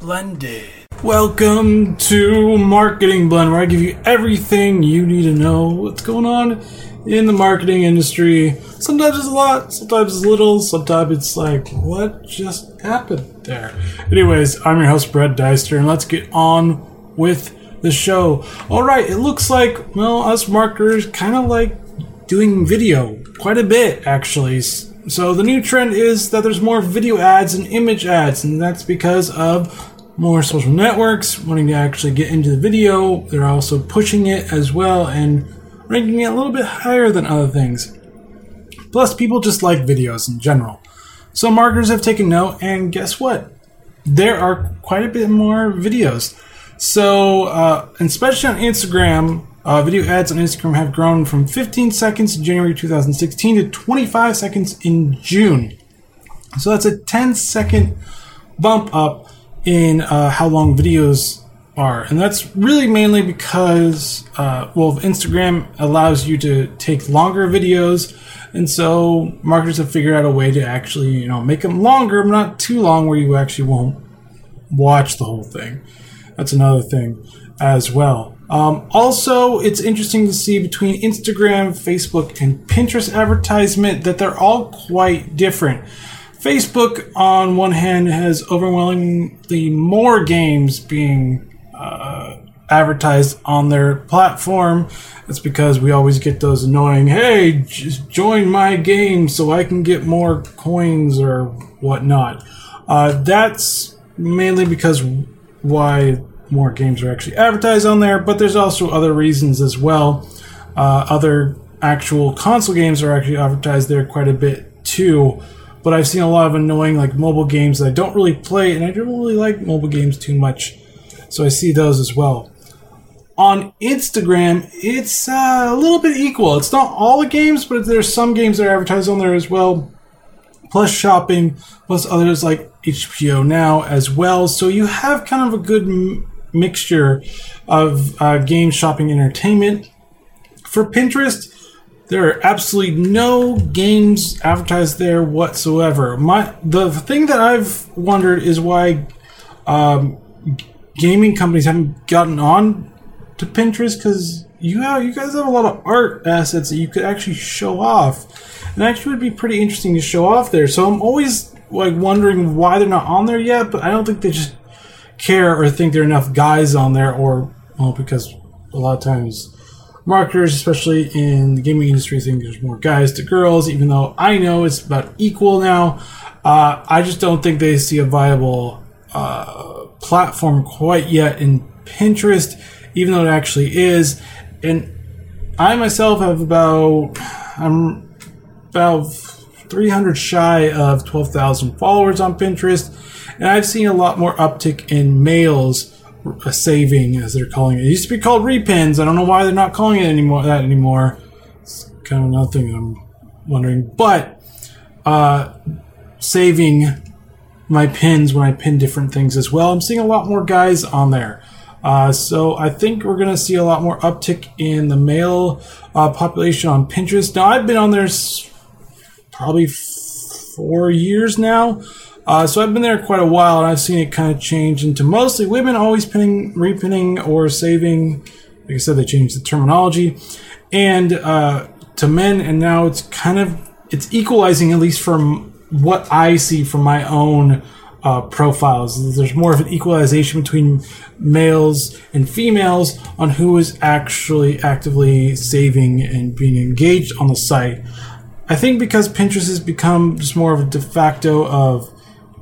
Blended. Welcome to Marketing Blend, where I give you everything you need to know what's going on in the marketing industry. Sometimes it's a lot, sometimes it's little, sometimes it's like, what just happened there? Anyways, I'm your host, Brett Deister, and let's get on with the show. Alright, it looks like, well, us marketers kind of like doing video quite a bit, actually. So the new trend is that there's more video ads and image ads, and that's because of more social networks wanting to actually get into the video. They're also pushing it as well and ranking it a little bit higher than other things. Plus, people just like videos in general. So marketers have taken note, and guess what? There are quite a bit more videos. So, uh, especially on Instagram, uh, video ads on Instagram have grown from 15 seconds in January 2016 to 25 seconds in June. So that's a 10 second bump up in uh, how long videos are. And that's really mainly because, uh, well, Instagram allows you to take longer videos. And so marketers have figured out a way to actually, you know, make them longer, but not too long where you actually won't watch the whole thing. That's another thing as well. Um, also, it's interesting to see between Instagram, Facebook, and Pinterest advertisement that they're all quite different. Facebook, on one hand, has overwhelmingly more games being uh, advertised on their platform. That's because we always get those annoying, hey, just join my game so I can get more coins or whatnot. Uh, that's mainly because why more games are actually advertised on there, but there's also other reasons as well. Uh, other actual console games are actually advertised there quite a bit too. But I've seen a lot of annoying like mobile games that I don't really play, and I don't really like mobile games too much. So I see those as well. On Instagram, it's uh, a little bit equal. It's not all the games, but there's some games that are advertised on there as well. Plus shopping, plus others like HBO Now as well. So you have kind of a good mixture of uh, game shopping entertainment. For Pinterest, there are absolutely no games advertised there whatsoever. My the thing that I've wondered is why um, gaming companies haven't gotten on to Pinterest because you have you guys have a lot of art assets that you could actually show off, and actually would be pretty interesting to show off there. So I'm always like wondering why they're not on there yet, but I don't think they just care or think there are enough guys on there, or well, because a lot of times marketers, especially in the gaming industry, think there's more guys to girls. Even though I know it's about equal now, uh, I just don't think they see a viable uh, platform quite yet in Pinterest, even though it actually is. And I myself have about I'm about 300 shy of 12,000 followers on Pinterest and I've seen a lot more uptick in males uh, saving, as they're calling it. It used to be called repins. I don't know why they're not calling it anymore that anymore. It's kind of another thing I'm wondering. But uh, saving my pins when I pin different things as well. I'm seeing a lot more guys on there. Uh, so I think we're going to see a lot more uptick in the male uh, population on Pinterest. Now I've been on there probably four years now. Uh, so I've been there quite a while, and I've seen it kind of change into mostly women always pinning, repinning, or saving. Like I said, they changed the terminology, and uh, to men, and now it's kind of it's equalizing at least from what I see from my own uh, profiles. There's more of an equalization between males and females on who is actually actively saving and being engaged on the site. I think because Pinterest has become just more of a de facto of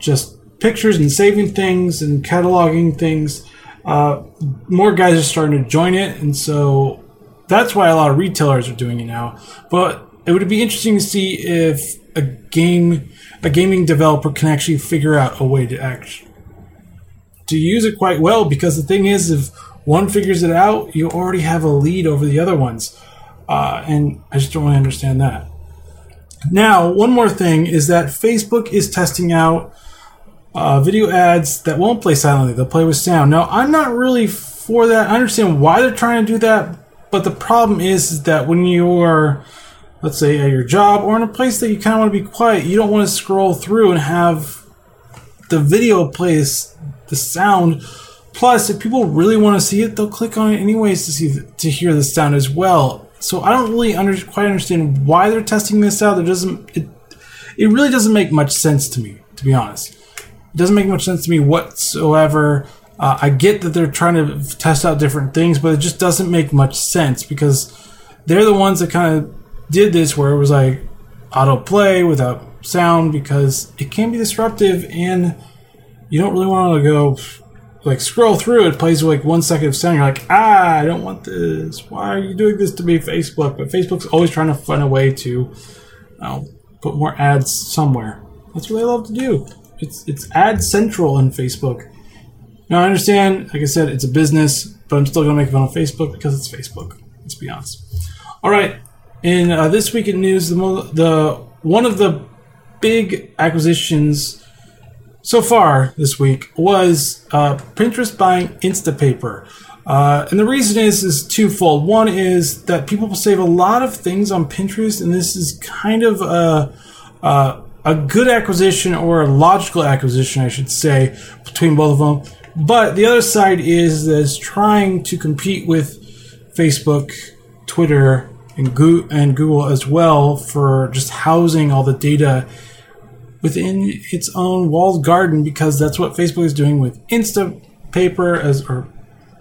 just pictures and saving things and cataloging things. Uh, more guys are starting to join it, and so that's why a lot of retailers are doing it now. But it would be interesting to see if a game, a gaming developer can actually figure out a way to act to use it quite well. Because the thing is, if one figures it out, you already have a lead over the other ones, uh, and I just don't really understand that. Now, one more thing is that Facebook is testing out uh, video ads that won't play silently, they'll play with sound. Now, I'm not really for that. I understand why they're trying to do that, but the problem is, is that when you are let's say at your job or in a place that you kind of want to be quiet. You don't want to scroll through and have the video plays the sound. Plus, if people really want to see it, they'll click on it anyways to see to hear the sound as well. So I don't really under, quite understand why they're testing this out. It doesn't it, it really doesn't make much sense to me, to be honest. Doesn't make much sense to me whatsoever. Uh, I get that they're trying to test out different things, but it just doesn't make much sense because they're the ones that kind of did this where it was like autoplay without sound because it can be disruptive and you don't really want to go like scroll through it. Plays like one second of sound. You're like ah i don't want this. Why are you doing this to me facebook? But facebook's always trying to find a way to know, put more ads somewhere. That's what they love to do it's it's ad central on facebook now i understand like i said it's a business but i'm still gonna make fun of facebook because it's facebook let's be honest all right in uh, this week in news the, mo- the one of the big acquisitions so far this week was uh, Pinterest buying Instapaper. Uh, and the reason is is twofold. One is that people save a lot of things on Pinterest, and this is kind of a, a, a good acquisition or a logical acquisition, I should say, between both of them. But the other side is that it's trying to compete with Facebook, Twitter, and Google, as well for just housing all the data within its own walled garden because that's what Facebook is doing with Instapaper as or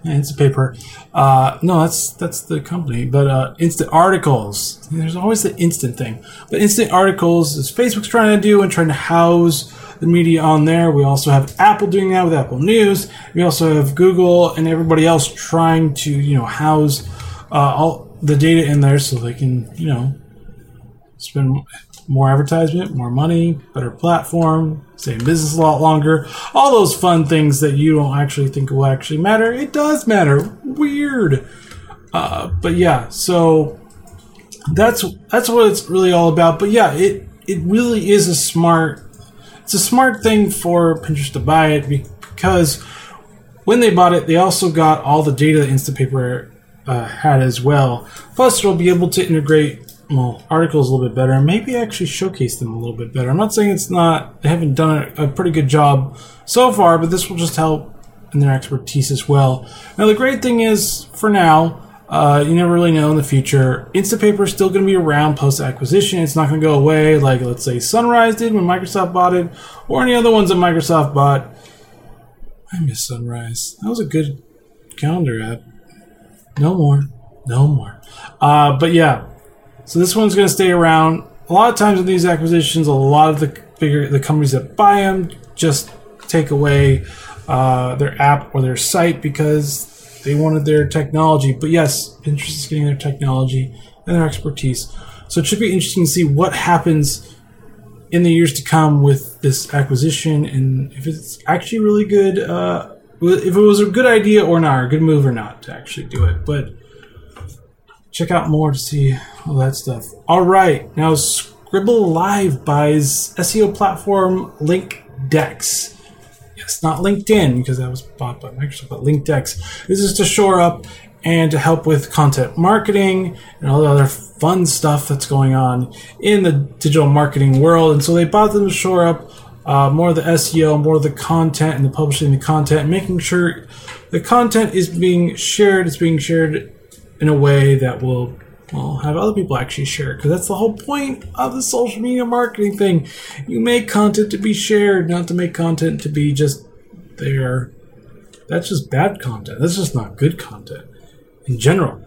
Instapaper. Uh, no, that's that's the company, but uh, Instant Articles. There's always the instant thing, but Instant Articles is Facebook's trying to do and trying to house the media on there. We also have Apple doing that with Apple News. We also have Google and everybody else trying to you know house uh, all the data in there so they can you know spend more advertisement, more money, better platform, same business a lot longer. All those fun things that you don't actually think will actually matter. It does matter. Weird. Uh, but yeah, so that's that's what it's really all about. But yeah, it it really is a smart it's a smart thing for Pinterest to buy it because when they bought it, they also got all the data that Instapaper uh, had as well. Plus, it'll be able to integrate well, articles a little bit better and maybe actually showcase them a little bit better. I'm not saying it's not, they haven't done a, pretty good job so far, but this will just help in their expertise as well. Now, the great thing is, for now, uh, you never really know in the future. Instapaper is still going to be around post acquisition. It's not going to go away like, let's say, Sunrise did when Microsoft bought it, or any other ones that Microsoft bought. I miss Sunrise. That was a good calendar app. No more. No more. Uh, but yeah, so this one's going to stay around. A lot of times in these acquisitions, a lot of the bigger the companies that buy them just take away uh, their app or their site because they wanted their technology. But yes, Pinterest is getting their technology and their expertise. So it should be interesting to see what happens in the years to come with this acquisition and if it's actually really good. Uh, if it was a good idea or not, or a good move or not to actually do it. But check out more to see all that stuff. All right, now Scribble Live buys SEO platform LinkDex. Yes, not LinkedIn because that was bought by Microsoft, but LinkDex. This is to shore up and to help with content marketing and all the other fun stuff that's going on in the digital marketing world. And so they bought them to shore up uh, more of the SEO, more of the content, and the publishing the content, making sure the content is being shared. It's being shared in a way that will well, have other people actually share it because that's the whole point of the social media marketing thing. You make content to be shared, not to make content to be just there. That's just bad content. That's just not good content in general.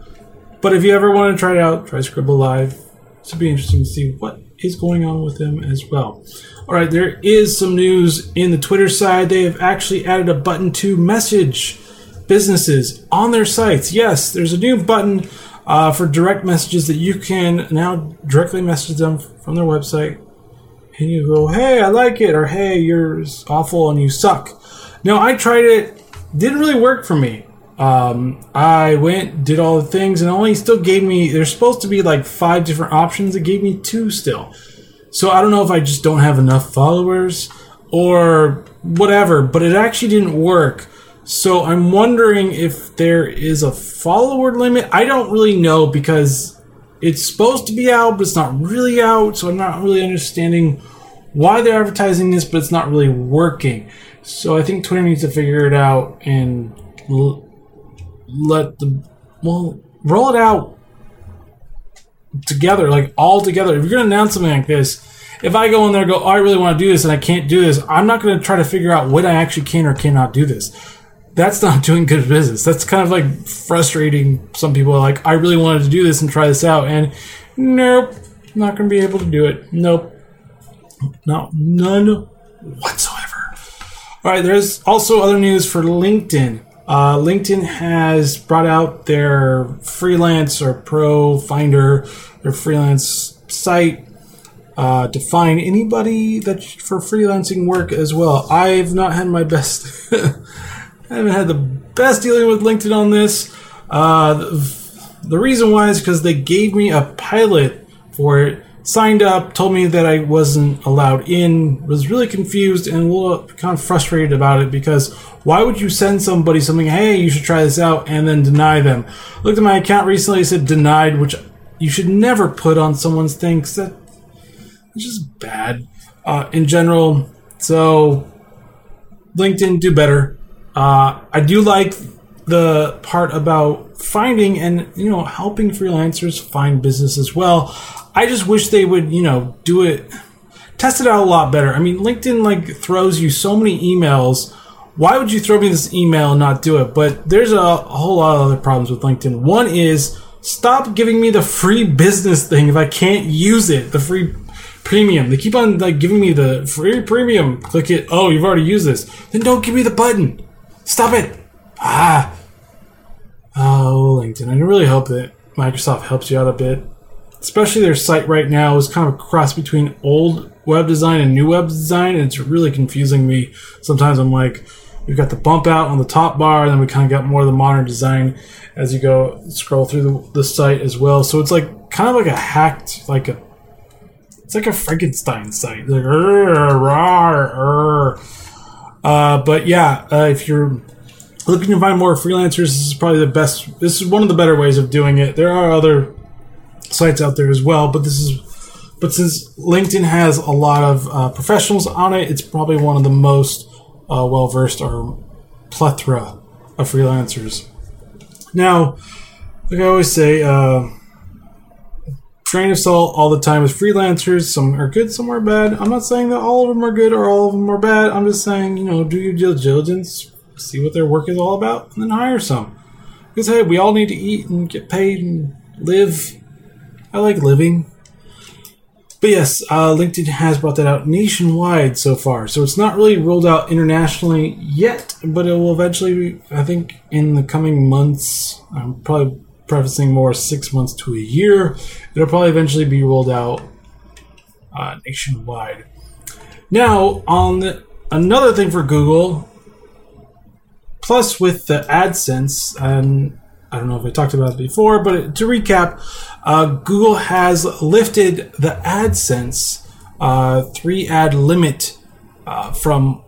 But if you ever want to try it out, try Scribble Live. It's be interesting to see what is going on with them as well. All right, there is some news in the Twitter side. They have actually added a button to message businesses on their sites. Yes, there's a new button uh, for direct messages that you can now directly message them from their website. And you go, hey, I like it, or hey, you're awful and you suck. Now, I tried it, didn't really work for me. Um, I went, did all the things, and only still gave me, there's supposed to be like five different options. It gave me two still. So I don't know if I just don't have enough followers or whatever, but it actually didn't work. So I'm wondering if there is a follower limit. I don't really know because it's supposed to be out, but it's not really out. So I'm not really understanding why they're advertising this, but it's not really working. So I think Twitter needs to figure it out and l- let the well roll it out together, like all together. If you're gonna announce something like this, if I go in there and go, oh, I really want to do this and I can't do this, I'm not gonna try to figure out when I actually can or cannot do this. That's not doing good business. That's kind of like frustrating. Some people are like, I really wanted to do this and try this out, and nope, not gonna be able to do it. Nope, no, none whatsoever. All right, there's also other news for LinkedIn. Uh, LinkedIn has brought out their freelance or pro finder, their freelance site uh, to find anybody that for freelancing work as well. I've not had my best. I haven't had the best dealing with LinkedIn on this. Uh, the, reason why is because they gave me a pilot for it signed up, told me that I wasn't allowed in, was really confused and a little kind of frustrated about it because why would you send somebody something, hey, you should try this out, and then deny them? Looked at my account recently, it said denied, which you should never put on someone's thing because that, it's just bad uh, in general. So, LinkedIn, do better. Uh, I do like the part about finding and you know helping freelancers find business as well. I just wish they would, you know, do it, test it out a lot better. I mean, LinkedIn like throws you so many emails. Why would you throw me this email and not do it? But there's a, a whole lot of other problems with LinkedIn. One is stop giving me the free business thing if I can't use it. The free premium. They keep on like giving me the free premium. Click it. Oh, you've already used this. Then don't give me the button. Stop it. Ah. Oh, LinkedIn. I really hope that Microsoft helps you out a bit especially their site right now is kind of a cross between old web design and new web design, and it's really confusing me. Sometimes I'm like, we've got the bump out on the top bar, and then we kind of got more of the modern design as you go scroll through the, the site as well. So it's like kind of like a hacked, like a it's like a Frankenstein site. Like, uh, but yeah, uh, if you're looking to find more freelancers, this is probably the best. This is one of the better ways of doing it. There are other sites out there as well. But this is, but since LinkedIn has a lot of uh, professionals on it, it's probably one of the most uh, well versed or plethora of freelancers. Now, like I always say, uh, train of salt all the time with freelancers. Some are good, some are bad. I'm not saying that all of them are good or all of them are bad. I'm just saying, you know, do your due diligence, see what their work is all about, and then hire some. Because hey, we all need to eat and get paid and live I like living. But yes, uh, LinkedIn has brought that out nationwide so far. So it's not really rolled out internationally yet, but it will eventually, I think, in the coming months, I'm probably prefacing more six months to a year, it'll probably eventually be rolled out uh, nationwide. Now, on the, another thing for Google, plus with the AdSense, and I don't know if I talked about it before, but to recap, uh, Google has lifted the AdSense uh, three ad limit uh, from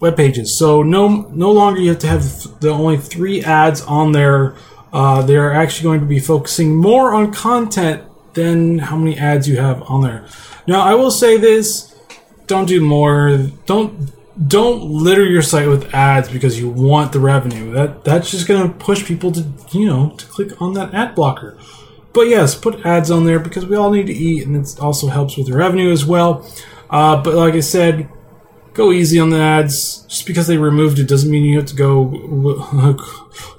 web pages. So no, no longer you have to have the only three ads on there. Uh, they're actually going to be focusing more on content than how many ads you have on there. Now, I will say this: don't do more. Don't don't litter your site with ads because you want the revenue. That that's just going to push people to you know to click on that ad blocker. But yes, put ads on there because we all need to eat, and it also helps with the revenue as well. Uh, but like I said, go easy on the ads. Just because they removed it doesn't mean you have to go.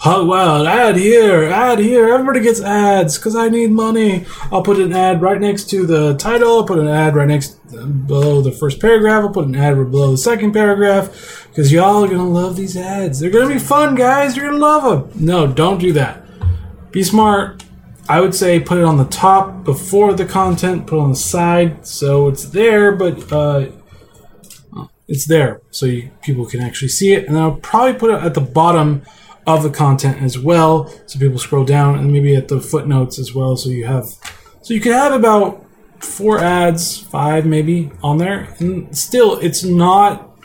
Oh well, ad here, ad here. Everybody gets ads because I need money. I'll put an ad right next to the title. I'll put an ad right next below the first paragraph. I'll put an ad right below the second paragraph because y'all are gonna love these ads. They're gonna be fun, guys. You're gonna love them. No, don't do that. Be smart. I would say put it on the top before the content. Put it on the side so it's there, but. Uh, it's there so you, people can actually see it. And I'll probably put it at the bottom of the content as well, so people scroll down, and maybe at the footnotes as well, so you have, so you can have about four ads, five maybe on there, and still it's not,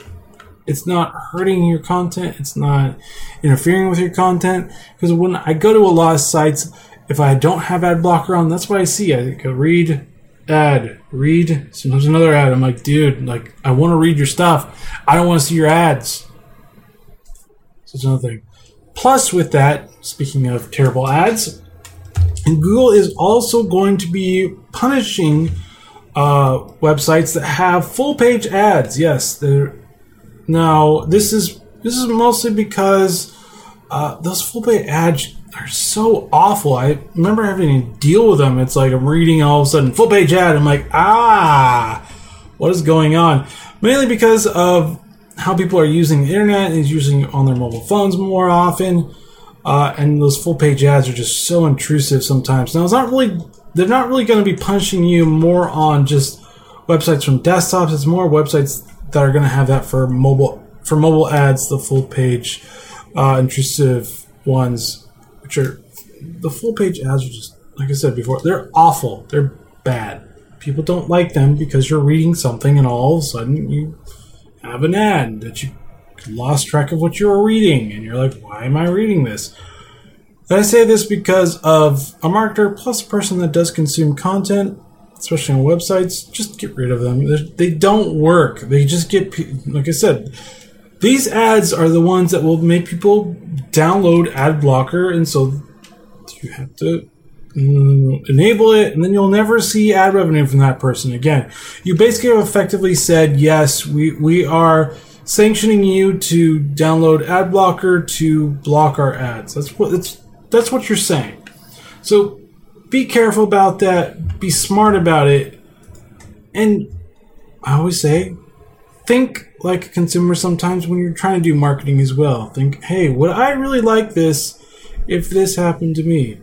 it's not hurting your content, it's not interfering with your content, because when I go to a lot of sites, if I don't have ad blocker on, that's what I see. I go read ad, read. Sometimes another ad. I'm like, dude, like I want to read your stuff. I don't want to see your ads. So it's another thing. Plus, with that, speaking of terrible ads, Google is also going to be punishing uh, websites that have full page ads. Yes, they're now this is this is mostly because uh, those full page ads are so awful. I remember having to deal with them. It's like I'm reading all of a sudden full page ad. I'm like, ah, what is going on? Mainly because of how people are using the internet and using on their mobile phones more often. Uh, and those full page ads are just so intrusive sometimes. Now it's not really they're not really going to be punishing you more on just websites from desktops. It's more websites that are going to have that for mobile for mobile ads, the full page uh, intrusive ones, the full page ads are just like I said before, they're awful. They're bad. People don't like them because you're reading something and all of a sudden you have an ad that you lost track of what you were reading and you're like, why am I reading this? And I say this because of a marketer plus a person that does consume content, especially on websites. Just get rid of them. They don't work. They just get, like I said, these ads are the ones that will make people download ad blocker, and so you have to mm, enable it, and then you'll never see ad revenue from that person again. You basically have effectively said, yes, we, we are sanctioning you to download ad blocker to block our ads. That's what it's that's what you're saying. So be careful about that. Be smart about it. And I always say, think like a consumer sometimes when you're trying to do marketing as well. Think, hey, would I really like this if this happened to me?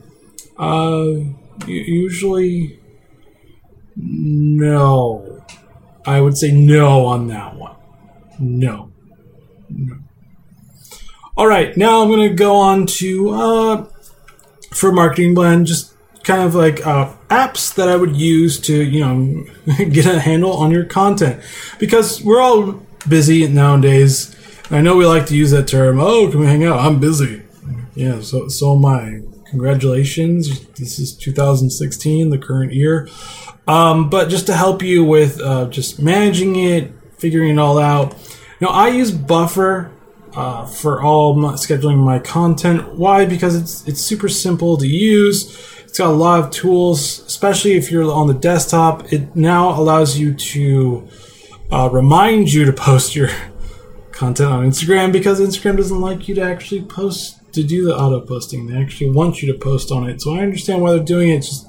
Uh, usually, no. I would say no on that one. No. No. All right, now I'm going to go on to uh, for Marketing Blend, just kind of like uh, apps that I would use to, you know, get a handle on your content. Because we're all busy nowadays. I know we like to use that term. Oh, can we hang out? I'm busy. Yeah, so so am I. Congratulations. This is 2016, the current year. Um, but just to help you with uh, just managing it, figuring it all out. Now, I use Buffer uh, for all my, scheduling my content. Why? Because it's it's super simple to use. It's got a lot of tools, especially if you're on the desktop. It now allows you to uh, remind you to post your content on Instagram because Instagram doesn't like you to actually post to do the auto posting. They actually want you to post on it. So I understand why they're doing it. Just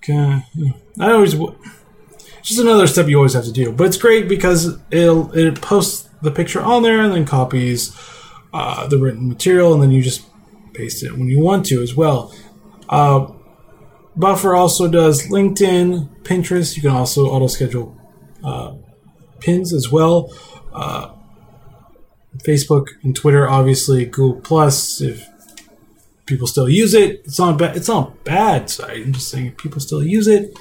kind of, I always just another step you always have to do. But it's great because it'll it posts the picture on there and then copies uh, the written material, and then you just paste it when you want to as well. Uh, Buffer also does LinkedIn, Pinterest. You can also auto schedule uh, pins as well. Uh, Facebook and Twitter, obviously Google Plus. If people still use it, it's not bad. It's not bad. I'm just saying people still use it.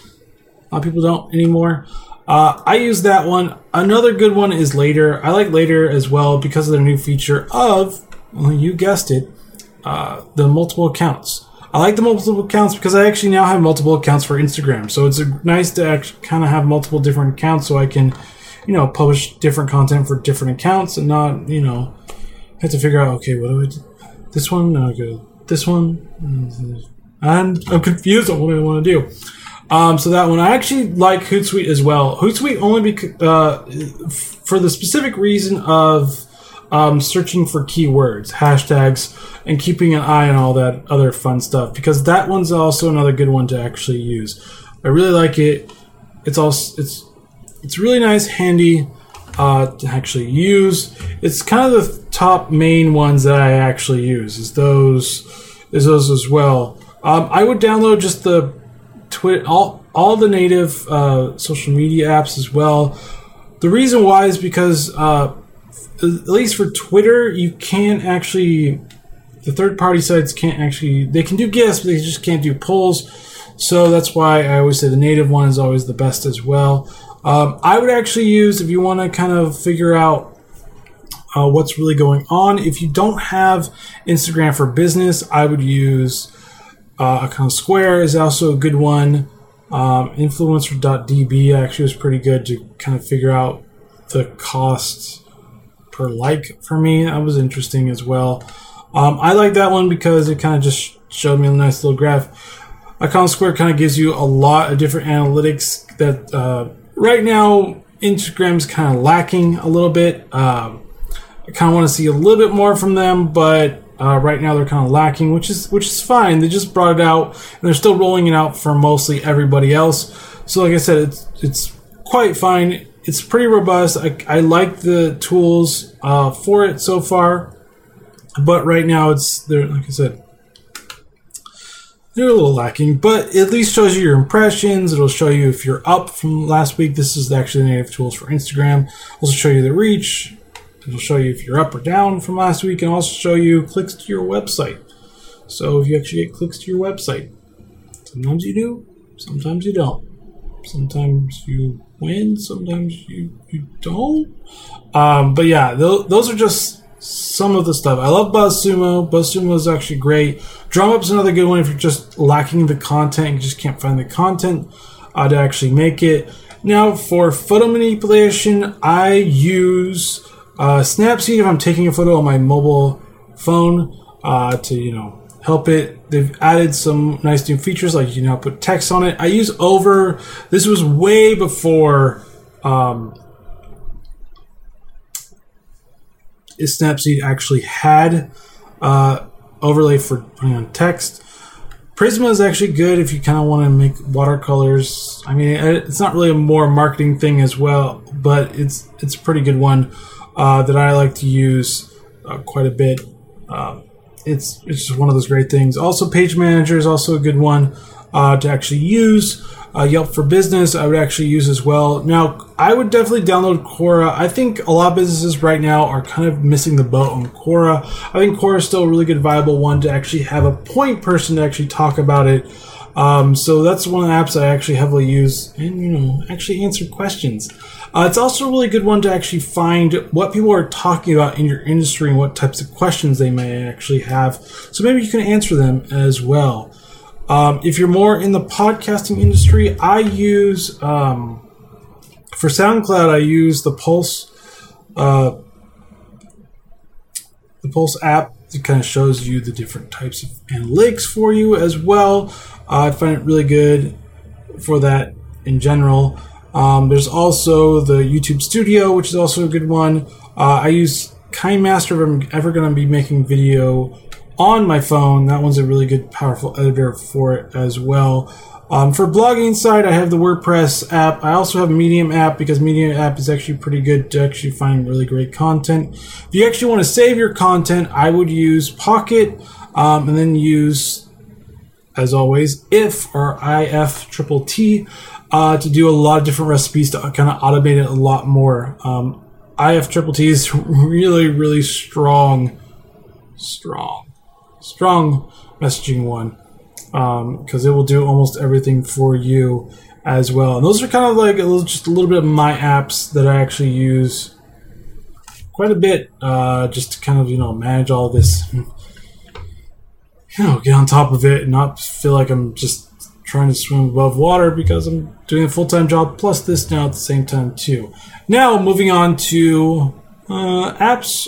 A lot of people don't anymore. Uh, I use that one. Another good one is Later. I like Later as well because of their new feature of, well, you guessed it, uh, the multiple accounts. I like the multiple accounts because I actually now have multiple accounts for Instagram. So it's nice to actually kind of have multiple different accounts so I can, you know, publish different content for different accounts and not, you know, have to figure out, okay, what do I do? This one? No, go this one. And I'm confused on what I want to do. Um, so that one, I actually like Hootsuite as well. Hootsuite only because uh, for the specific reason of um, searching for keywords, hashtags, and keeping an eye on all that other fun stuff. Because that one's also another good one to actually use. I really like it. It's also it's it's really nice, handy uh, to actually use. It's kind of the top main ones that I actually use. Is those is those as well. Um, I would download just the all all the native uh, social media apps as well. The reason why is because uh, at least for Twitter, you can't actually the third party sites can't actually they can do guests, but they just can't do polls. So that's why I always say the native one is always the best as well. Um, I would actually use if you want to kind of figure out uh, what's really going on. If you don't have Instagram for business, I would use Uh, Iconosquare is also a good one. Um, InfluencerDB actually was pretty good to kind of figure out the cost per like for me. That was interesting as well. Um, I like that one because it kind of just showed me a nice little graph. Iconosquare kind of gives you a lot of different analytics that uh, right now Instagram's kind of lacking a little bit. Um, I kind of want to see a little bit more from them, but uh, right now they're kind of lacking, which is which is fine. They just brought it out, and they're still rolling it out for mostly everybody else. So, like I said, it's it's quite fine. It's pretty robust. I, I like the tools uh, for it so far, but right now it's there. Like I said, they're a little lacking, but at least shows you your impressions. It'll show you if you're up from last week. This is actually the native tools for Instagram. Also show you the reach, It'll show you if you're up or down from last week and also show you clicks to your website. So if you actually get clicks to your website, sometimes you do, sometimes you don't. Sometimes you win, sometimes you, you don't. Um, but yeah, th- those are just some of the stuff. I love BuzzSumo. BuzzSumo is actually great. DrumUp's another good one if you're just lacking the content, you just can't find the content uh, to actually make it. Now, for photo manipulation, I use uh, Snapseed, if I'm taking a photo on my mobile phone uh, to, you know, help it. They've added some nice new features like you can now put text on it. I use Over. This was way before um, Snapseed actually had uh, overlay for putting on text. Prisma is actually good if you kind of want to make watercolors. I mean, it's not really a more marketing thing as well, but it's it's a pretty good one uh, that I like to use uh, quite a bit. Uh, it's it's just one of those great things. Also, Page Manager is also a good one uh, to actually use. Uh, Yelp for Business, I would actually use as well. Now, I would definitely download Quora. I think a lot of businesses right now are kind of missing the boat on Quora. I think Quora is still a really good, viable one to actually have a point person to actually talk about it. Um, so that's one of the apps I actually heavily use and, you know, actually answer questions. Uh, it's also a really good one to actually find what people are talking about in your industry and what types of questions they may actually have. So maybe you can answer them as well. Um, if you're more in the podcasting industry, I use um, for SoundCloud. I use the Pulse, uh, the Pulse app. It kind of shows you the different types of analytics for you as well. Uh, I find it really good for that in general. Um, there's also the YouTube Studio, which is also a good one. Uh, I use KineMaster if I'm ever going to be making video on my phone. That one's a really good, powerful editor for it as well. Um, for blogging side, I have the WordPress app. I also have Medium app because Medium app is actually pretty good to actually find really great content. If you actually want to save your content, I would use Pocket um, and then use, as always, if or if triple T uh, to do a lot of different recipes to kind of automate it a lot more. Um, IF Triple T is really, really strong, strong, strong messaging one because um, it will do almost everything for you as well. And those are kind of like a little, just a little bit of my apps that I actually use quite a bit uh, just to kind of you know manage all this. You know, get on top of it and not feel like I'm just trying to swim above water because I'm doing a full time job plus this now at the same time too. Now moving on to uh, apps,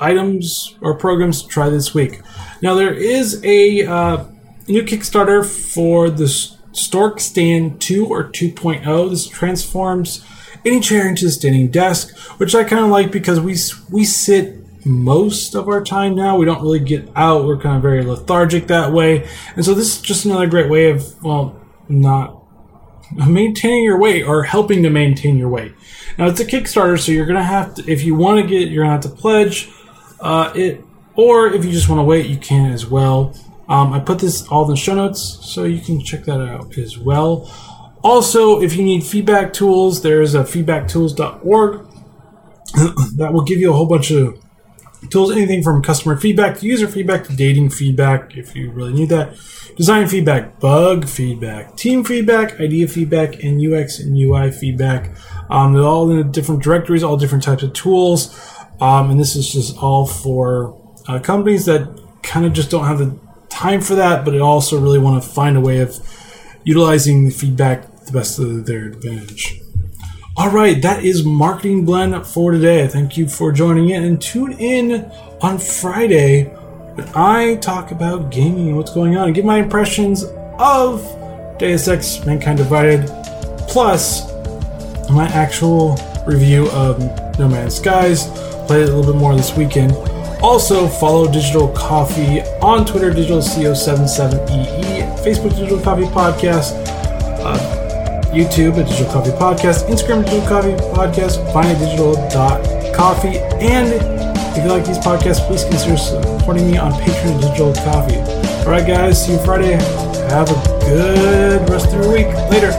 items, or programs to try this week. Now there is a uh, new Kickstarter for the Stork Stand 2 or 2.0. This transforms any chair into a standing desk, which I kind of like because we we sit most of our time now. We don't really get out. We're kind of very lethargic that way. And so this is just another great way of, well, not maintaining your weight or helping to maintain your weight. Now it's a Kickstarter, so you're gonna have to, if you want to get, you're gonna have to pledge uh, it, or if you just want to wait, you can as well. Um, I put this all in the show notes, so you can check that out as well. Also, if you need feedback tools, there is a feedbacktools.org that will give you a whole bunch of tools, anything from customer feedback to user feedback to dating feedback, if you really need that, design feedback, bug feedback, team feedback, idea feedback, and UX and UI feedback. Um, they're all in the different directories, all different types of tools. Um, and this is just all for uh, companies that kind of just don't have the time for that, but also really want to find a way of utilizing the feedback to the best of their advantage. All right, that is Marketing Blend for today. Thank you for joining in and tune in on Friday when I talk about gaming and what's going on and give my impressions of Deus Ex Mankind Divided, plus my actual review of No Man's Skies. Played it a little bit more this weekend. Also, follow Digital Coffee on Twitter, DigitalCO77EE, Facebook Digital Coffee Podcast, uh, YouTube at Digital Coffee Podcast, Instagram Digital Coffee Podcast, find at digital.coffee, and if you like these podcasts, please consider supporting me on Patreon Digital Coffee. All right, guys, see you Friday. Have a good rest of your week. Later.